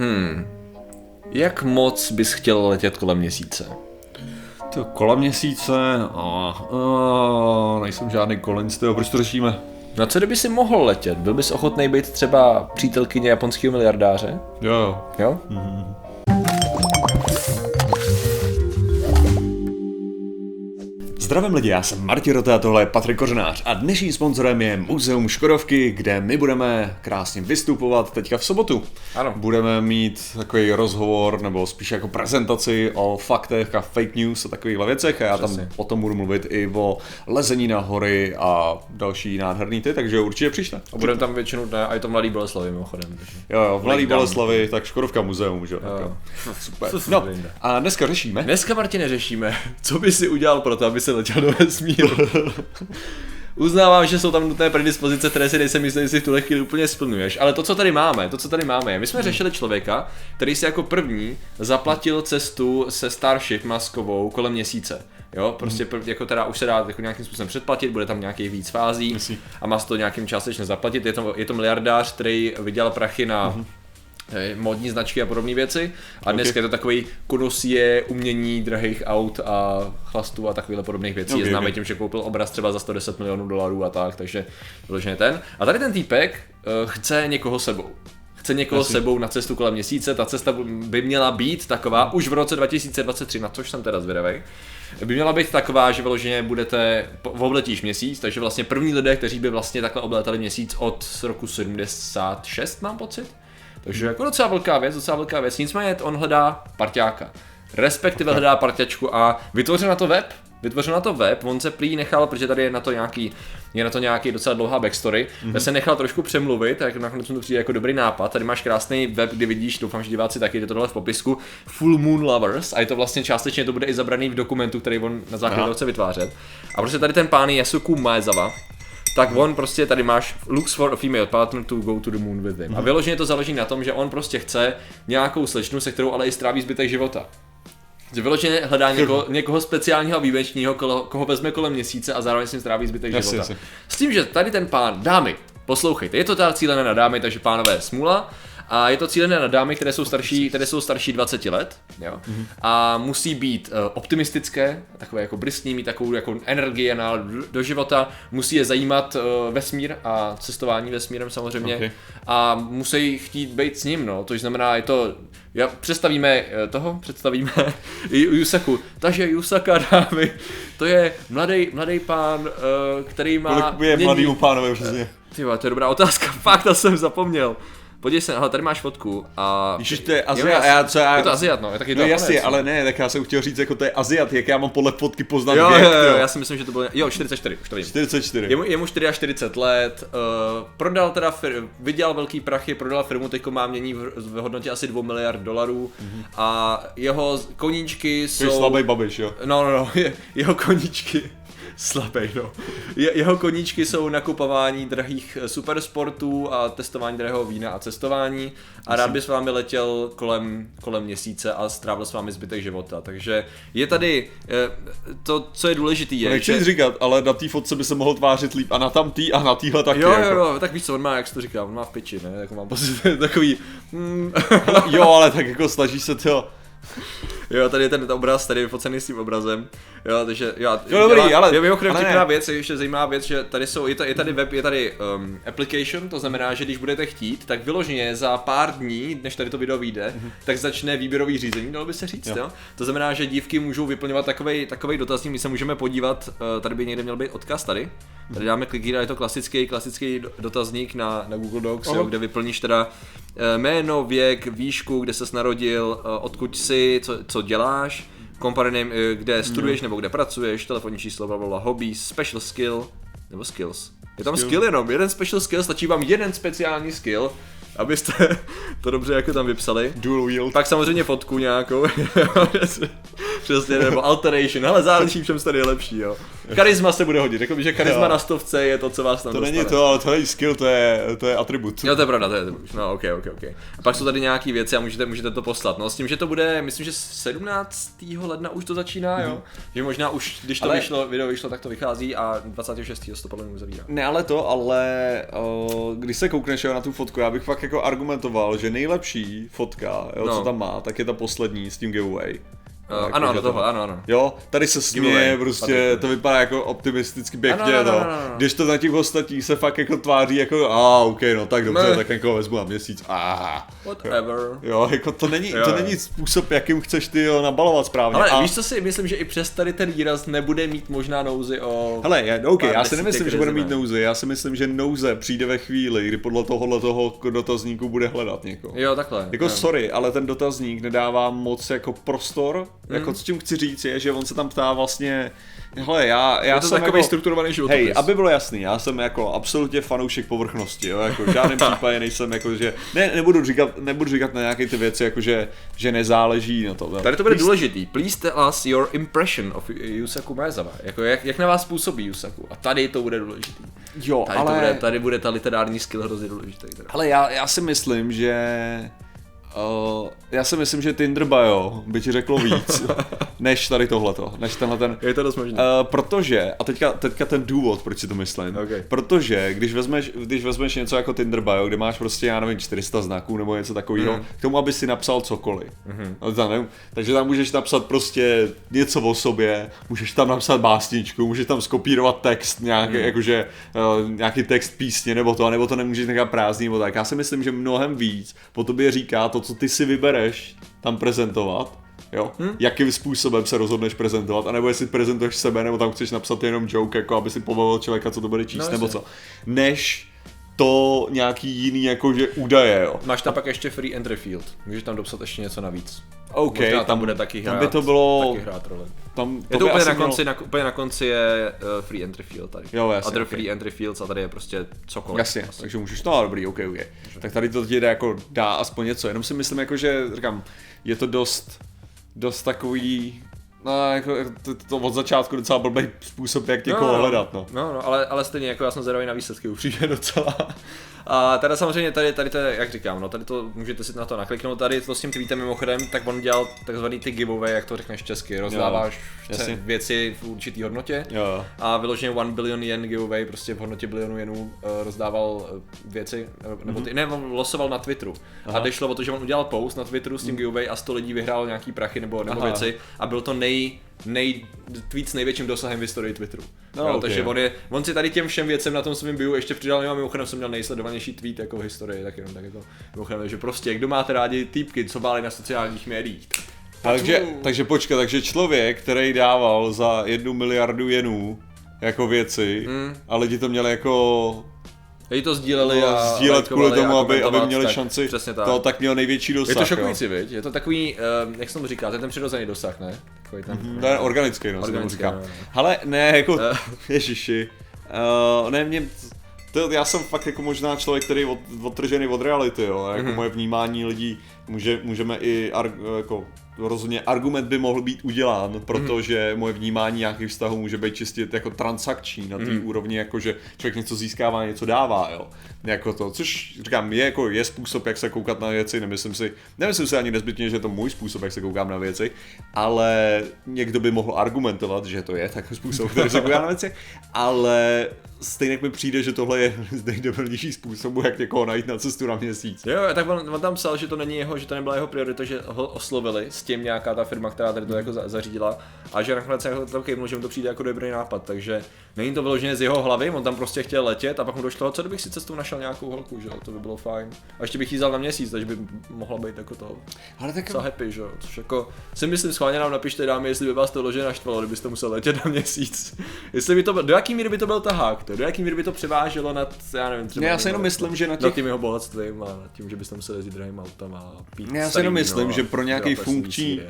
Hmm. Jak moc bys chtěl letět kolem měsíce? To kolem měsíce a, a nejsem žádný tyjo, proč to řešíme? Na co kdyby si mohl letět? Byl bys ochotný být třeba přítelkyně japonského miliardáře? Jo, jo. Jo? Zdravím lidi, já jsem Martin Rota a tohle je Patrik Kořenář a dnešním sponzorem je Muzeum Škodovky, kde my budeme krásně vystupovat teďka v sobotu. Ano. Budeme mít takový rozhovor nebo spíš jako prezentaci o faktech a fake news a takovýchhle věcech a já Přesně. tam o tom budu mluvit i o lezení na hory a další nádherný ty, takže určitě přišli. A budeme tam většinou, ne, a je to Mladý Boleslavy mimochodem. Takže. Jo, jo, v Mladý. Boleslavi, tak Škodovka muzeum, že jo. tak jo. Super. No, a dneska řešíme. Dneska, Martine, řešíme, co by si udělal pro to, aby se letěl do vesmíru. Uznávám, že jsou tam nutné predispozice, které si nejsem jistý, jestli v tuhle chvíli úplně splňuješ, ale to, co tady máme, to, co tady máme, je, my jsme řešili člověka, který si jako první zaplatil cestu se Starship maskovou kolem měsíce. Jo, prostě prv, jako teda už se dá jako nějakým způsobem předplatit, bude tam nějakých víc fází a má se to nějakým částečně zaplatit. Je to, je to miliardář, který vydělal prachy na eh, modní značky a podobné věci. A dneska je to takový konosie umění drahých aut a chlastů a takovýchhle podobných věcí. Ok, je známý ok. tím, že koupil obraz třeba za 110 milionů dolarů a tak, takže vyloženě ten. A tady ten týpek uh, chce někoho sebou. Chce někoho Jasně. sebou na cestu kolem měsíce, ta cesta by měla být taková už v roce 2023, na což jsem teda zvědavý. By měla být taková, že vyloženě budete, obletíš měsíc, takže vlastně první lidé, kteří by vlastně takhle oblétali měsíc od roku 76, mám pocit. Takže jako docela velká věc, docela velká věc. Nicméně on hledá parťáka. Respektive hledá parťačku a vytvořil na to web. Vytvořil na to web, on se prý nechal, protože tady je na to nějaký, je na to nějaký docela dlouhá backstory, mm-hmm. se nechal trošku přemluvit, tak nakonec mi to přijde jako dobrý nápad. Tady máš krásný web, kde vidíš, doufám, že diváci taky, je to dole v popisku, Full Moon Lovers a je to vlastně částečně to bude i zabraný v dokumentu, který on na základě chce vytvářet. A prostě tady ten pán Yasuku Maezawa, tak on prostě tady máš looks for a female partner to go to the moon with him. A vyloženě to založí na tom, že on prostě chce nějakou slečnu, se kterou ale i stráví zbytek života. Že vyloženě hledá někoho, někoho speciálního a výjimečného, koho, koho vezme kolem měsíce a zároveň s ním stráví zbytek Jasně, života. jasně. S tím, že tady ten pán, dámy, poslouchejte, je to teda cílené na dámy, takže pánové smůla. A je to cílené na dámy, které jsou starší, které jsou starší 20 let, jo. Mhm. A musí být uh, optimistické, takové jako briskní, mít takovou jako energii a náladu do, života, musí je zajímat uh, vesmír a cestování vesmírem samozřejmě. Ok. A musí chtít být s ním, no, to znamená, je to, já, představíme eh, toho, představíme Ju- Yusaku. Takže Yusaka dámy, to je mladý, mladý pán, který má... Kolik je mění- mladýmu pánovi přesně? ty to je dobrá otázka, fakt to jsem zapomněl. Podívej se, ale tady máš fotku a... Ježiš, to je Aziat, já, co já... Je to Aziat, no, je taky No Japonec, jasně, no. ale ne, tak já jsem chtěl říct, jako to je Aziat, jak já mám podle fotky poznat Jo, věk, jo, jo, já si myslím, že to bylo... Jo, 44, už to vím. 44. Je mu, je mu 44 let, uh, prodal teda, fir, vydělal velký prachy, prodal firmu, teď má mění v, v hodnotě asi 2 miliard dolarů Mhm. a jeho koníčky To je jsou... slabý babiš, jo. No, no, no, je, jeho koníčky, slabý, no. Je, jeho koníčky jsou nakupování drahých eh, supersportů a testování drahého vína a cestování a rád by s vámi letěl kolem, kolem měsíce a strávil s vámi zbytek života, takže je tady eh, to, co je důležitý, je, Nechci nic říkat, ale na té fotce by se mohl tvářit líp a na tamtý a na týhle taky. Jo, jako. jo, jo, tak víš co, on má, jak se to říká, on má v piči, ne, jako mám pocit, takový, mm, jo, ale tak jako snaží se to. Jo, tady je ten obraz, tady je focený s tím obrazem. Jo, takže jo, Jo, dobrý, ale- je mimochodem ale ne. vtipná věc, je ještě zajímavá věc, že tady jsou, je, ta, je tady web, je tady um, application, to znamená, že když budete chtít, tak vyloženě za pár dní, než tady to video vyjde, tak začne výběrový řízení, dalo by se říct, jo. Jo. jo? To znamená, že dívky můžou vyplňovat takový takovej dotazník, my se můžeme podívat, uh, tady by někde měl být odkaz tady. Tady dáme klik, je to klasický, klasický do- dotazník na, na Google Docs, jo, kde vyplníš teda eh, jméno, věk, výšku, kde ses narodil, eh, odkud jsi, co, co děláš, company name, eh, kde studuješ nebo kde pracuješ, telefonní číslo, bla, bla, bla, hobbies, special skill, nebo skills. Je tam skill. skill jenom, jeden special skill, stačí vám jeden speciální skill, abyste to dobře jako tam vypsali. Dual wield. Pak samozřejmě fotku nějakou, Přesně, nebo alteration, ale záleží, v čem jste nejlepší, jo. Charisma se bude hodit, řekl bych, že charisma Jo. na stovce je to, co vás tam To dostane. není to, ale to není skill, to je, to je atribut. Jo, to je pravda, to je, no ok, ok, ok. A pak jsou tady nějaké věci a můžete, můžete to poslat. No s tím, že to bude, myslím, že 17. ledna už to začíná, jo. Že možná už, když to Ale- vyšlo, video vyšlo, tak to vychází a 26. to podle mě uzavírá. Ne, ale to, ale o, když se koukneš jo, na tu fotku, já bych fakt jako argumentoval, že nejlepší fotka, jo, No. co tam má, tak je ta poslední s tím giveaway. Uh, Jako, ano, ano, to- tohle, ano, ano. Jo, tady se směje, prostě to vypadá jako optimisticky pěkně, Ano, ano, no. ano, ano. Když to na těch ostatních se fakt jako tváří jako, a ok, no tak dobře, Ne. tak jako vezmu na měsíc, a Whatever. Jo, jako to není, Jo, to není způsob, jakým chceš ty jo, nabalovat správně. Ale a... víš, co si myslím, že i přes tady ten výraz nebude mít možná nouzy o... Hele, OK, já si nemyslím, že bude mít nouzi, já si myslím, že nouze přijde ve chvíli, kdy podle tohohle toho dotazníku bude hledat někoho. Jo, takhle. Jako sorry, ale ten dotazník nedává moc jako prostor, Hmm. jako co tím chci říct je, že on se tam ptá vlastně, hele, já, já Je to jsem takový jako, strukturovaný životopis. Hej, aby bylo jasný, já jsem jako absolutně fanoušek povrchnosti, jo, jako v žádném případě nejsem jako, že, ne, nebudu říkat, nebudu říkat na nějaké ty věci, jako že, že nezáleží na to. jo. Tady to bude Please- důležitý. Please tell us your impression of Yusaku Maezawa. Jako jak, jak na vás působí Yusaku. A tady to bude důležitý. Jo, Tady, ale... to bude, tady bude ta literární skill hrozně důležitý. Teda. Ale já, já si myslím, že... Uh, já si myslím, že Tinder bio by ti řeklo víc, než tady tohleto, než tenhle ten... Je to dost možný. Uh, protože, a teďka, teďka ten důvod, proč si to myslím, Ok. protože když vezmeš, když vezmeš něco jako Tinder bio, kde máš prostě, já nevím, 400 znaků nebo něco takového, Mhm. k tomu, aby si napsal cokoliv. No, tam nevím, takže tam můžeš napsat prostě něco o sobě, můžeš tam napsat básničku, můžeš tam skopírovat text, nějaký, Mhm. jakože uh, nějaký text písně nebo to, nebo to nemůžeš nechat prázdný nebo tak. Já si myslím, že mnohem víc po tobě říká to, co ty si vybereš tam prezentovat, Jo? Hmm? Jakým způsobem se rozhodneš prezentovat, anebo jestli prezentuješ sebe, nebo tam chceš napsat jenom joke, jako aby si pobavil člověka, co to bude číst, No, nebo co. Než to nějaký jiný jakože údaje, jo. Máš tam pak ještě free entry field. Můžeš tam dopsat ještě něco navíc. OK, Možná tam, tam, bude taky tam hrát, by to bylo- taky hrát roli. tam, Je to úplně na, mělo- konci, na, úplně na konci je uh, free entry field tady. Jo, jasně, Other ok. free entry fields a tady je prostě cokoliv. Jasně, Vlastně. takže můžeš, no dobrý, ok, ok. Tak tady to ti jako dá aspoň něco, jenom si myslím jako, že říkám, je to dost, dost takový, no jako to, to od začátku docela blbý způsob, jak někoho hledat, no. No, no, ale, ale stejně jako já jsem zvědavý na výsledky upřímně docela. A teda samozřejmě tady, tady to je, jak říkám, no tady to můžete si na to nakliknout, tady to s tím tweetem mimochodem, tak on dělal takzvaný ty giveaway, jak to řekneš česky, rozdáváš ce- věci v určitý hodnotě. Jo. A vyloženě 1 billion yen giveaway, prostě v hodnotě bilionu jenů uh, rozdával uh, věci, uh, nebo ty, ne, on losoval na Twitteru. Aha. A jde šlo o to, že on udělal post na Twitteru s tím giveaway a 100 lidí vyhrálo nějaký prachy nebo, nebo Aha. věci a byl to nej, nej, tweet s největším dosahem v historii Twitteru. No, jo, ok. Takže on, je, on si tady těm všem věcem na tom svém bio ještě přidal, jo, mimochodem jsem měl nejsledovanější tweet jako v historii, tak jenom tak jako, mimochodem, že prostě, kdo máte rádi týpky, co báli na sociálních médiích. Takže, takže počkej, takže člověk, který dával za jednu miliardu jenů jako věci Mm. a lidi to měli jako Lidi to sdíleli a sdílet kvůli tomu, a aby, aby měli tak, šanci, Přesně tak. to tak měl největší dosah. Je to šokující, viď? Je to takový, uh, jak se tomu říká, to je ten přirozený dosah, ne? Takový ten, To je organický, no, Organický, říká. no. Ale ne, jako, Eh. ježiši, uh, ne, mě, to, já jsem fakt jako možná člověk, který je od, odtržený od reality, jo, jako Mhm. moje vnímání lidí, může, můžeme i, ar, jako, rozhodně argument by mohl být udělán, protože moje vnímání nějakých vztahů může být čistě jako transakční na té Mhm. úrovni, jako že člověk něco získává, něco dává, jo. Jako to, což říkám, je jako je způsob, jak se koukat na věci, nemyslím si, nemyslím si ani nezbytně, že je to můj způsob, jak se koukám na věci, ale někdo by mohl argumentovat, že to je takový způsob, který se koukám na věci, ale stejně mi přijde, že tohle je z nejdobrnější způsobu, jak někoho najít na cestu na měsíc. Jo, tak on, on, tam psal, že to není jeho, že to nebyla jeho priorita, že ho oslovili s tím nějaká ta firma, která tady to jako za, zařídila a že nakonec jako to kejvnul, že mu to přijde jako dobrý nápad, takže není to vyloženě z jeho hlavy, on tam prostě chtěl letět a pak mu došlo, co kdybych si cestou našel nějakou holku, že jo, to by bylo fajn. A ještě bych jí vzal na měsíc, takže by mohla být jako to Ale tak docela happy, že jo, což jako si myslím schválně nám napište dámy, jestli by vás to vyloženě naštvalo, kdybyste musel letět na měsíc. jestli by to byl, do jaký míry by to byl tahák, to, do jaký míry by to převáželo nad, já nevím, třeba Ne, já si jenom myslím, že na nad těch tím jeho bohatstvím a nad tím, že byste museli jezdit drahým autem a pít Já si jenom víno myslím, že pro nějaký funkční,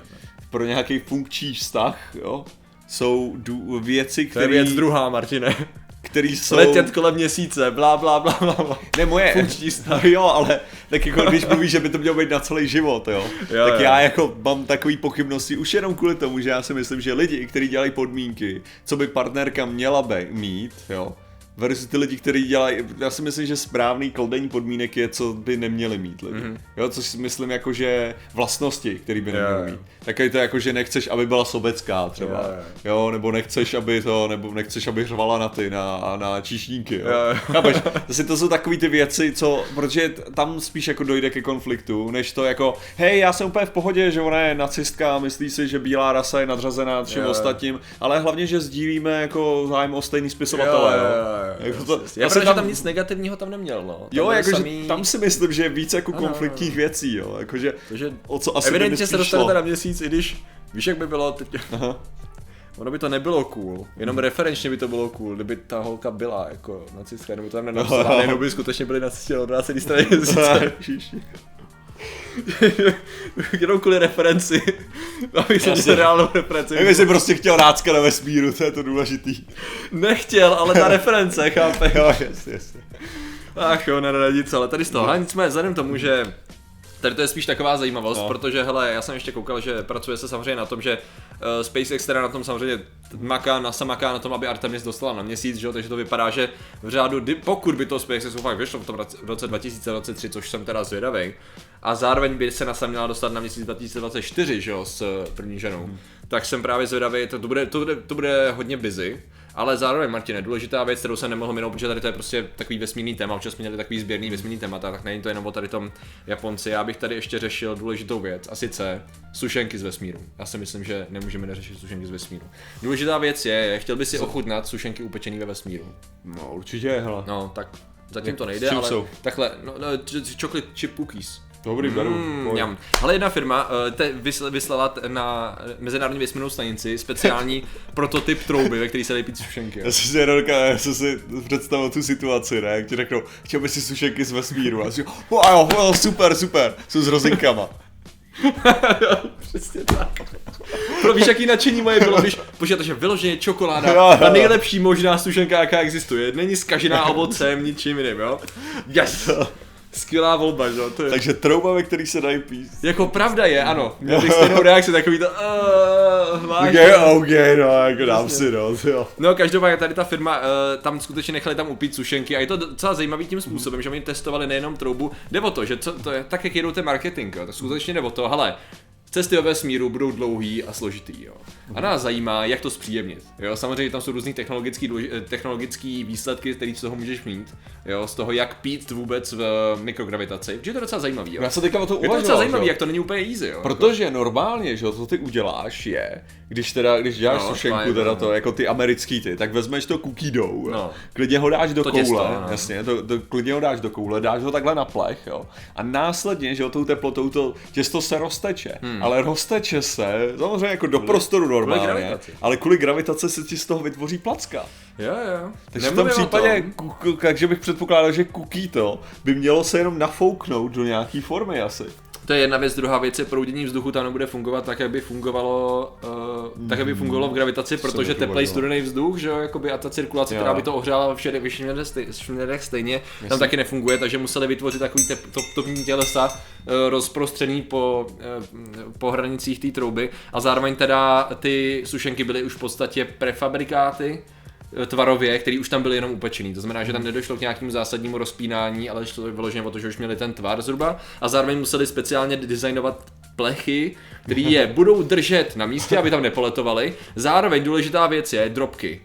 pro nějaký funkční vztah, jo, jsou dů, věci, To je které věc druhá, Martine. který jsou... Letět kolem měsíce, blá, blá, blá, blá, blá. Ne, moje... Funkční No jo, ale tak jako když mluvíš, že by to mělo být na celý život, jo, Jo, tak jo. já jako mám takový pochybnosti už jenom kvůli tomu, že já si myslím, že lidi, kteří dělají podmínky, co by partnerka měla be- mít, jo, versus ty lidi, kteří dělají, já si myslím, že správný kladení podmínek je, co by neměli mít lidi. Mm-hmm. Jo, což si myslím jako, že vlastnosti, které by neměli jo. mít. Takový to jako, že nechceš, aby byla sobecká třeba, Jo, jo. nebo nechceš, aby to, nebo nechceš, aby řvala na ty, na, na číšníky, jo. Jo. Chápeš? Zase to jsou takový ty věci, co, protože tam spíš jako dojde ke konfliktu, než to jako, hej, já jsem úplně v pohodě, že ona je nacistka, myslí si, že bílá rasa je nadřazená všem jo. ostatním, ale hlavně, že sdílíme jako zájem o stejný spisovatele, jo. Jako to, Já asi protože tam nic negativního tam neměl, no. Tam Jo, jakože samý- tam si myslím, že je víc jako Ano, konfliktních věcí, jo, jakože Takže o co asi evidentně se dostanete na měsíc, i když víš, jak by bylo teď. Aha. Ono by to nebylo cool, jenom referenčně by to bylo cool, kdyby ta holka byla jako nacistka, nebo to tam nenapsala, nejenom by skutečně byli nacisti straně měsíce. Ježiši. jenom kvůli referenci, abych se Jasně. měl reálnou referenci. Já bych si prostě chtěl rácka na vesmíru, to je to důležitý. Nechtěl, ale ta reference, chápeš? Jo, jasně, jasně. Ach jo, ne, ne, nic, ale tady z toho. Ale nicméně, vzhledem tomu, že Tady to je spíš taková zajímavost, No. protože hele, já jsem ještě koukal, že pracuje se samozřejmě na tom, že uh, SpaceX teda na tom samozřejmě maká, NASA maká na tom, aby Artemis dostala na měsíc, že jo, takže to vypadá, že v řádu, pokud by to SpaceX fakt vyšlo v tom roce 2023, což jsem teda zvědavý, a zároveň by se NASA měla dostat na měsíc 2024, že jo, s eh, první ženou, hmm. tak jsem právě zvědavý, to, to, bude, to, bude, to bude hodně busy, ale zároveň, Martine, důležitá věc, kterou jsem nemohl minout, protože tady to je prostě takový vesmírný téma, občas jsme měli takový sběrný vesmírný témata, tak není to jenom o tady tom Japonci. Já bych tady ještě řešil důležitou věc, a sice sušenky z vesmíru. Já si myslím, že nemůžeme neřešit sušenky z vesmíru. Důležitá věc je, chtěl by si ochutnat sušenky upečený ve vesmíru. No, určitě, hele. No, tak zatím to nejde, ale jsou? takhle, no, no, chocolate chip cookies. Dobrý, beru. Mm. Ale jedna firma uh, te vysl- vyslala na Mezinárodní vesmírnou stanici speciální prototyp trouby, ve který se dají pít sušenky. Já jsem si jenom říkal, já jsem si představil tu situaci, ne, jak ti řeknou, chtěl bys si sušenky z vesmíru, a já si říkám, oh, jo, oh, super, super, jsou s rozinkama. Přesně tak. Pro víš, jaký nadšení moje bylo, když počítáte, že vyloženě čokoláda, Jo, jo. ta nejlepší možná sušenka, jaká existuje. Není zkažená ovocem, ničím jiným, jo? Yes! Skvělá volba, že jo? To je... Takže trouba, ve který se dají pít. Jako pravda je, ano. Měl bych stejnou reakci, takový to... Uh, Ok, ok, no, jako dám si, no, jo. No, každopádně tady ta firma, uh, tam skutečně nechali tam upít sušenky a je to docela zajímavý tím způsobem, že oni testovali nejenom troubu, jde o to, že co, to je tak, jak jedou ten marketing, jo, tak skutečně jde o to, hele, cesty ve vesmíru budou dlouhý a složitý, jo. A nás zajímá, jak to zpříjemnit, jo. Samozřejmě tam jsou různý technologický, důleži- eh, technologický výsledky, který z toho můžeš mít, jo, z toho, jak pít vůbec v mikrogravitaci, protože je to docela zajímavý, jo. Já jsem teďka o to Je to uvažoval, docela zajímavý, jo. jak to není úplně easy, jo. Protože normálně, že co ty uděláš je, když teda, když děláš No, sušenku, fajn, teda no. to, jako ty americký ty, tak vezmeš to cookie dough. No. klidně ho dáš do To koule, těsto, no. jasně, to, to, klidně ho dáš do koule, dáš ho takhle na plech, jo, a následně, že jo, tou teplotou to těsto se rozteče, hmm. ale rozteče se, samozřejmě jako do prostoru normálně, gravitaci. ale kvůli gravitaci se ti z toho vytvoří placka. Jo, jo. Takže v tom Nemluvím případě, tom. ku- takže bych předpokládal, že cookie to by mělo se jenom nafouknout do nějaký formy asi. To je jedna věc, druhá věc je proudění vzduchu tam nebude fungovat tak, jak by fungovalo, uh, tak, jak by fungovalo v gravitaci, protože teplej uvažoval. studený vzduch, že jo, jakoby a ta cirkulace, Jo. která by to ohřála ve stej, směrech stejně, tam taky nefunguje, takže museli vytvořit takový tep, top, topní tělesa uh, rozprostřený po, uh, po hranicích té trouby a zároveň teda ty sušenky byly už v podstatě prefabrikáty, tvarově, který už tam byly jenom upečený. To znamená, že tam nedošlo k nějakému zásadnímu rozpínání, ale šlo vyloženě o to, že už měli ten tvar zhruba a zároveň museli speciálně designovat plechy, které je budou držet na místě, aby tam nepoletovaly. Zároveň důležitá věc je dropky.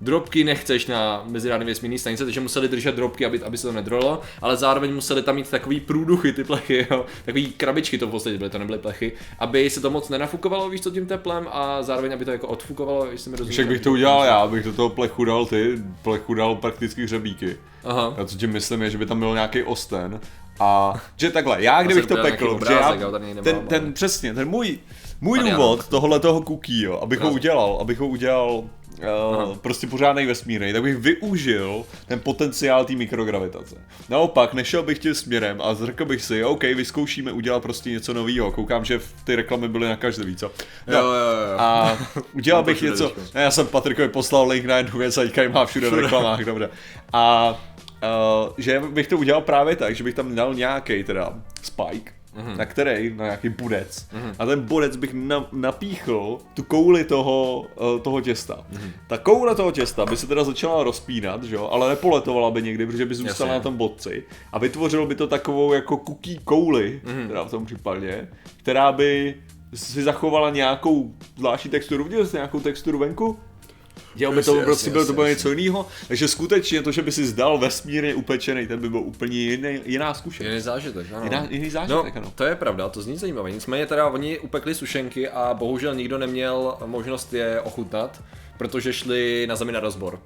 Dropky nechceš na mezinárodní vesmírné stanice, takže museli držet dropky, aby, aby se to nedrolo, ale zároveň museli tam mít takový průduchy ty plechy, jo? takový krabičky to v podstatě byly, to nebyly plechy, aby se to moc nenafukovalo, víš co, tím teplem a zároveň aby to jako odfukovalo, jestli mi rozumíš. Však bych to udělal já, abych do toho plechu dal ty, plechu dal prakticky hřebíky. Aha. A co tím myslím je, že by tam byl nějaký osten. A že takhle, já kdybych to pekl, že obrázek, já, tady nemám, ten, ten přesně, ten můj, můj důvod tohle toho cookie, jo, abych ho udělal, abych ho udělal uh, prostě pořádný vesmírný, tak bych využil ten potenciál té mikrogravitace. Naopak, nešel bych tím směrem a řekl bych si, OK, vyzkoušíme udělat prostě něco nového. Koukám, že v ty reklamy byly na každý, víc co? No, Jo, jo, jo. A udělal bych všude něco, ne, já jsem Patrikovi poslal link na jednu věc a teďka má všude v reklamách, dobře. A uh, že bych to udělal právě tak, že bych tam dal nějaký teda spike, Mhm. na který, na nějaký budec. A ten budec bych na, napíchl tu kouli toho, uh, toho těsta. Mhm. Ta koule toho těsta by se teda začala rozpínat, že jo, ale nepoletovala by někdy, protože by zůstala Jasně. na tom bodci. A vytvořilo by to takovou jako cookie kouli, Mhm. teda v tom případě, která by si zachovala nějakou zvláštní texturu. Viděl jsi nějakou texturu venku? Dělal by to Jasně, prostě bylo to bylo něco jiného. Takže skutečně to, že by si zdal vesmírně upečený, ten by byl úplně jiný, jiná zkušenost. Jiný zážitek, ano. Jiná, jiný No, zážitek, ano. to je pravda, to zní zajímavé. Nicméně teda oni upekli sušenky a bohužel nikdo neměl možnost je ochutnat, protože šli na zemi na rozbor.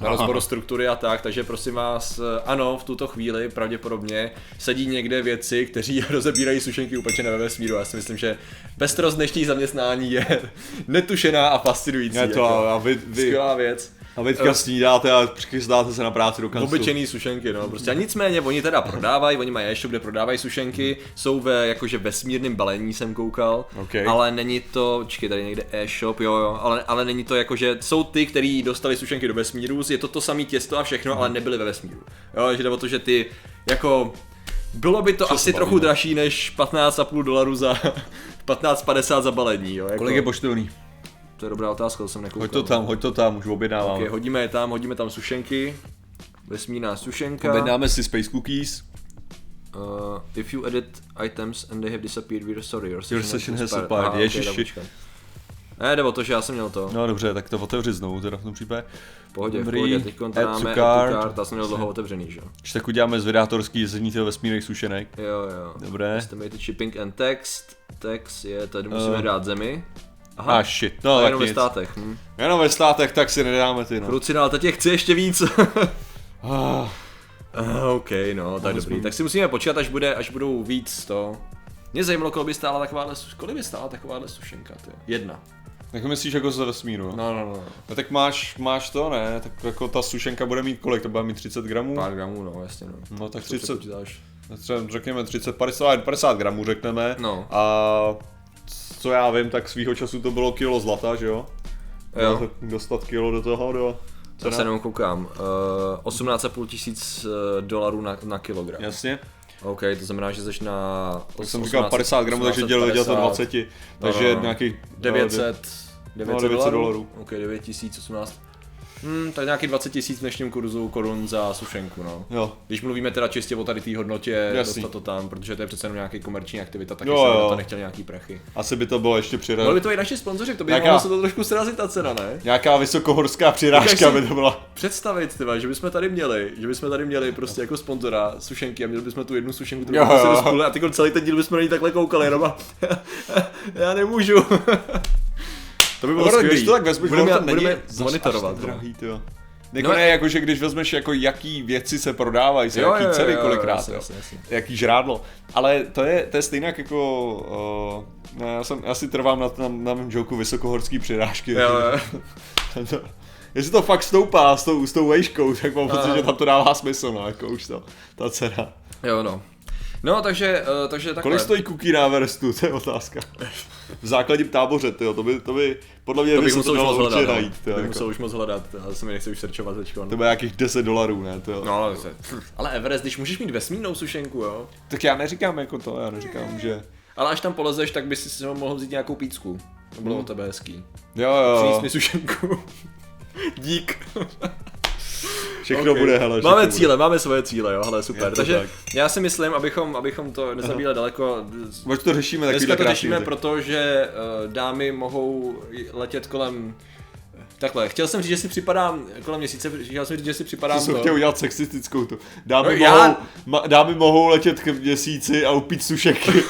Na Aha. rozbor struktury a tak, takže prosím vás, ano, v tuto chvíli pravděpodobně sedí někde věci, kteří rozebírají sušenky upečené ve vesmíru. Já si myslím, že pestrost dnešních zaměstnání je netušená a fascinující. Je to, jako. a vy, vy, Skvělá věc. A vy teďka snídáte a přichystáte se na práci do kanclu. Obyčejný sušenky, no, prostě. A nicméně, oni teda prodávají, oni mají e-shop, kde prodávají sušenky, jsou ve jakože vesmírném balení, jsem koukal, OK. ale není to, čekaj, tady někde e-shop, jo, jo, ale, ale není to jakože, jsou ty, kteří dostali sušenky do vesmíru, je to to samé těsto a všechno, ale nebyly ve vesmíru. Jo, že jde o to, že ty, jako, bylo by to asi se trochu dražší než 15,5 dolarů za 15,50 za balení, jo. Jako, Kolik je poštovný? To je dobrá otázka, to jsem nekoukal. Hoď to tam, hoď to tam, už objednáváme. Okay, hodíme je tam, hodíme tam sušenky. Vesmírná sušenka. Objednáme si Space Cookies. Uh, if you edit items and they have disappeared, we're sorry. Your session, Your session has expired. expired. Aha, okay, Ježiši. počkej. Ne, jde o to, že já jsem měl to. No dobře, tak to otevři znovu teda v tom případě. Pohodě, Dobrý. pohodě. Teď máme card, já jsem měl dlouho otevřený, že jo. Když tak uděláme zvědátorský jezení těch vesmírných sušenek. Jo, jo. Dobré. Estimated shipping and text. Text je, tady musíme Eh. dát zemi. Aha, Ah shit, no a tak jenom ve nic. státech. Hm. Jenom ve státech, tak si nedáme ty no. Krucina, ale teď je chci ještě víc. Ah, Ah, OK, no, tak dobrý. Tak si musíme počkat, až, bude, až budou víc to. Mě zajímalo, kolik by stála takováhle, su- kolik by stála takováhle sušenka, ty? Jedna. tak myslíš jako ze vesmíru, no? No, no, no. no tak máš, máš to, ne? Tak jako ta sušenka bude mít kolik? To bude mít 30 gramů? Pár gramů, no, jasně, no. No tak Co 30, přepočítáš? třeba řekněme 30, 50, 50 gramů řekneme. No. A co já vím, tak svýho času to bylo kilo zlata, že jo? Jo. No, Dostat kilo do toho, do... Já se jenom koukám. Uh, 18,5 tisíc eh, dolarů na, na kilogram. Jasně. OK, to znamená, že jsi na... Tak jsem říkal 50 gramů, takže dělil dělal to 20, takže no, no. nějakých... 900, 900, 900 dolarů. dolarů. OK, 9018. Hmm, tak nějaký 20 tisíc v dnešním kurzu korun za sušenku, no. Jo, Když mluvíme teda čistě o tady té hodnotě, Jasný. dostat to tam, protože to je přece jenom nějaký komerční aktivita, tak Jo, jsem jo. to nechtěl nějaký prachy. asi by to bylo ještě přidat. Mohli by to i naši sponzoři, to by Jaká? mohlo se to trošku srazit ta cena, ne? Nějaká vysokohorská přirážka by to byla. Představit, tyva, že bychom tady měli, že bychom tady měli prostě jako sponzora sušenky a měli bychom tu jednu sušenku, kterou bychom si a teď celý ten díl bychom na ní takhle koukali jenom a já nemůžu. to by bylo No, skvělý. když to tak vezmeš, budeme, to není budeme monitorovat. no. drahý, tyjo. Jako No, ne, jako že když vezmeš jako jaký věci se prodávají, za Jo, jaký jo, ceny jo, jo, kolikrát, jasně, jo. jasně, jasně. jaký žrádlo. Ale to je, to je stejně jak jako, uh, já, jsem, já si trvám na, na, na mém joku vysokohorský přirážky. Jo, jo. To- Jestli to fakt stoupá s tou, s tou vejškou, tak mám pocit, že tam to dává smysl, no, jako už to, ta cena. Jo, no. No, takže, uh, takže takhle. Kolik stojí cookie na Everestu, to je otázka. V základním táboře, tyjo, to by, to by podle mě To by bych se musel to už moc určitě hledat, najít. no. tyjo, To bych jako. musel už moc hledat, já se mi nechci už searchovat teďko. To bude nějakých 10 dolarů, ne? To, No, ale, ale Everest, když můžeš mít vesmírnou sušenku, jo. Tak já neříkám jako to, já neříkám, že... Ale až tam polezeš, tak bys si mohl vzít nějakou pícku. To bylo Hmm. o tebe hezký. Jo, Přinést jo, mi sušenku. Dík. Všechno Ok. bude, hele. Máme všechno cíle, máme svoje cíle, jo, hele, super. Takže tak. já si myslím, abychom, abychom to nezabíjeli daleko, Bude. Proč to řešíme takový dneska to řešíme, věci? protože uh, dámy mohou letět kolem Takhle, chtěl jsem říct, že si připadám kolem měsíce, chtěl jsem říct, že si připadám To jsem to. chtěl udělat sexistickou tu. Dámy, No, já- mohou, ma, dámy mohou letět k měsíci a upít sušeky.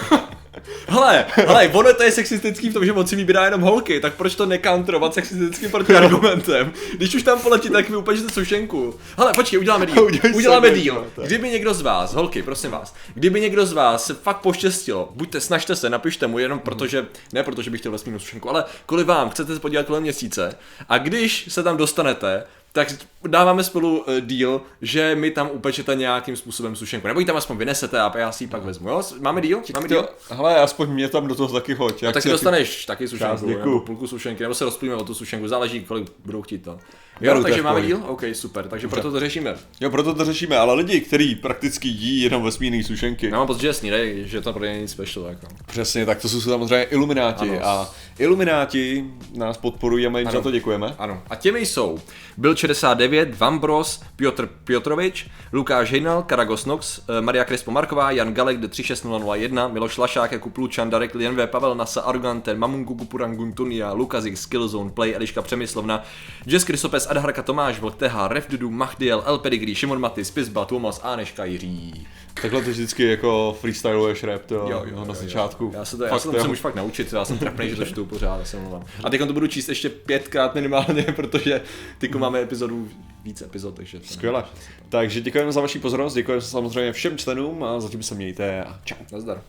hele, hele, ono to je sexistický v tom, že moc si vybírá jenom holky, tak proč to nekantrovat sexistickým protiargumentem? Když už tam poletí, tak mi upažte sušenku. Hele, počkej, uděláme díl. Uděláme díl. Kdyby někdo z vás, holky, prosím vás, kdyby někdo z vás se fakt poštěstilo, buďte, snažte se, napište mu jenom protože, ne protože bych chtěl vesmírnou sušenku, ale kvůli vám, chcete se podívat kolem měsíce a když se tam dostanete, tak dáváme spolu uh, deal, že mi tam upečete nějakým způsobem sušenku. Nebo ji tam aspoň vynesete a já si ji pak vezmu. Jo? Máme deal? Máme deal? To, hele, aspoň mě tam do toho taky hoď. No, tak si dostaneš taky sušenku, nebo půlku sušenky, nebo se rozplíme o tu sušenku, záleží, kolik budou chtít to. Beru, Jo, to takže máme deal? OK, super, takže proto to řešíme. Jo, proto to řešíme, ale lidi, kteří prakticky jí jenom vesmírné sušenky, Já mám pocit, že snídej, že to pro ně nic special. Jako. přesně, tak to jsou samozřejmě ilumináti Ano. a ilumináti nás podporují a my jim Ano. za to děkujeme. Ano. A těmi jsou Byl 69, Vambros, Piotr Piotrovič, Lukáš Hejnal, Karagos Nox, eh, Maria Krespo Marková, Jan Galek, D36001, Miloš Lašák, Jakub Lučan, Darek Lien V, Pavel Nasa, Arugante, Mamungu Kupurangun Tunia, Lukazik, Skillzone, Play, Eliška Přemyslovna, Jess Krysopes, Adharka Tomáš, Vlk TH, Refdudu, Mahdiel, El Pedigree, Šimon Matis, Pizba, Tuomas, Aneška, Jiří. Takhle ty vždycky jako freestyluješ rap, to Jo, jo, jo, na jo, začátku. Já se to, já Fakt, se to jo. musím už fakt naučit, já jsem trapný, že to čtu pořád, já se mluvám. A teď to budu číst ještě pětkrát minimálně, protože teď máme epizodu, víc epizod, takže... Skvěle. Takže děkujeme za vaši pozornost, děkujeme samozřejmě všem členům a zatím se mějte a čau. Nazdar.